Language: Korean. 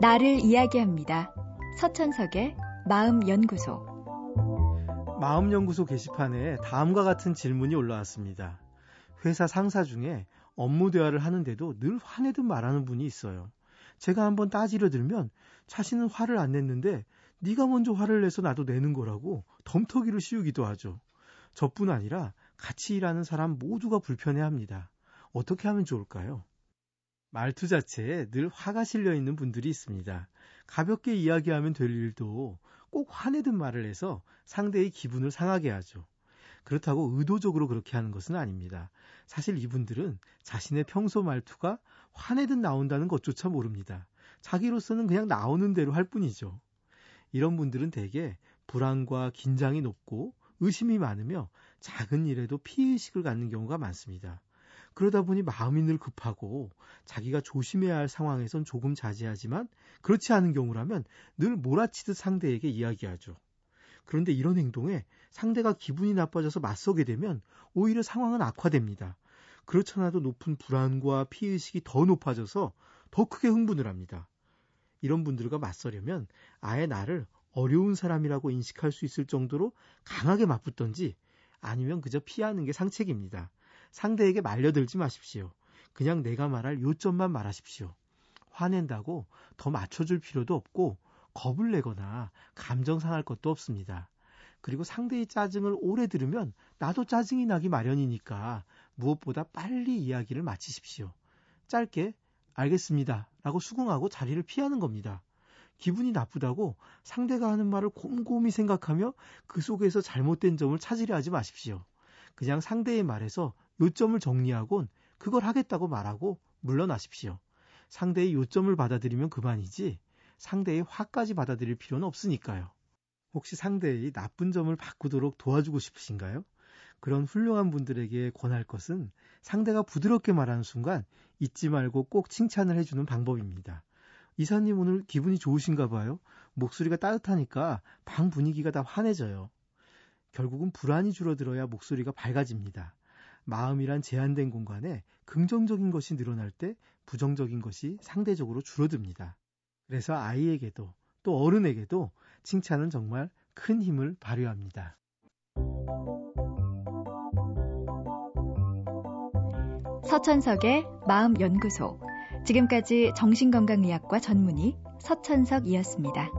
나를 이야기합니다. 서천석의 마음연구소. 마음연구소 게시판에 다음과 같은 질문이 올라왔습니다. 회사 상사 중에 업무 대화를 하는데도 늘 화내듯 말하는 분이 있어요. 제가 한번 따지려 들면 자신은 화를 안 냈는데 네가 먼저 화를 내서 나도 내는 거라고 덤터기를 씌우기도 하죠. 저뿐 아니라 같이 일하는 사람 모두가 불편해합니다. 어떻게 하면 좋을까요? 말투 자체에 늘 화가 실려 있는 분들이 있습니다. 가볍게 이야기하면 될 일도 꼭 화내듯 말을 해서 상대의 기분을 상하게 하죠. 그렇다고 의도적으로 그렇게 하는 것은 아닙니다. 사실 이분들은 자신의 평소 말투가 화내듯 나온다는 것조차 모릅니다. 자기로서는 그냥 나오는 대로 할 뿐이죠. 이런 분들은 대개 불안과 긴장이 높고 의심이 많으며 작은 일에도 피해의식을 갖는 경우가 많습니다. 그러다 보니 마음이 늘 급하고 자기가 조심해야 할 상황에선 조금 자제하지만 그렇지 않은 경우라면 늘 몰아치듯 상대에게 이야기하죠. 그런데 이런 행동에 상대가 기분이 나빠져서 맞서게 되면 오히려 상황은 악화됩니다. 그렇잖아도 높은 불안과 피의식이 더 높아져서 더 크게 흥분을 합니다. 이런 분들과 맞서려면 아예 나를 어려운 사람이라고 인식할 수 있을 정도로 강하게 맞붙던지 아니면 그저 피하는 게 상책입니다. 상대에게 말려들지 마십시오. 그냥 내가 말할 요점만 말하십시오. 화낸다고 더 맞춰줄 필요도 없고 겁을 내거나 감정 상할 것도 없습니다. 그리고 상대의 짜증을 오래 들으면 나도 짜증이 나기 마련이니까 무엇보다 빨리 이야기를 마치십시오. 짧게 알겠습니다. 라고 수긍하고 자리를 피하는 겁니다. 기분이 나쁘다고 상대가 하는 말을 곰곰이 생각하며 그 속에서 잘못된 점을 찾으려 하지 마십시오. 그냥 상대의 말에서 요점을 정리하곤 그걸 하겠다고 말하고 물러나십시오. 상대의 요점을 받아들이면 그만이지 상대의 화까지 받아들일 필요는 없으니까요. 혹시 상대의 나쁜 점을 바꾸도록 도와주고 싶으신가요? 그런 훌륭한 분들에게 권할 것은 상대가 부드럽게 말하는 순간 잊지 말고 꼭 칭찬을 해주는 방법입니다. 이사님 오늘 기분이 좋으신가 봐요. 목소리가 따뜻하니까 방 분위기가 다 환해져요. 결국은 불안이 줄어들어야 목소리가 밝아집니다. 마음이란 제한된 공간에 긍정적인 것이 늘어날 때 부정적인 것이 상대적으로 줄어듭니다. 그래서 아이에게도 또 어른에게도 칭찬은 정말 큰 힘을 발휘합니다. 서천석의 마음연구소. 지금까지 정신건강의학과 전문의 서천석이었습니다.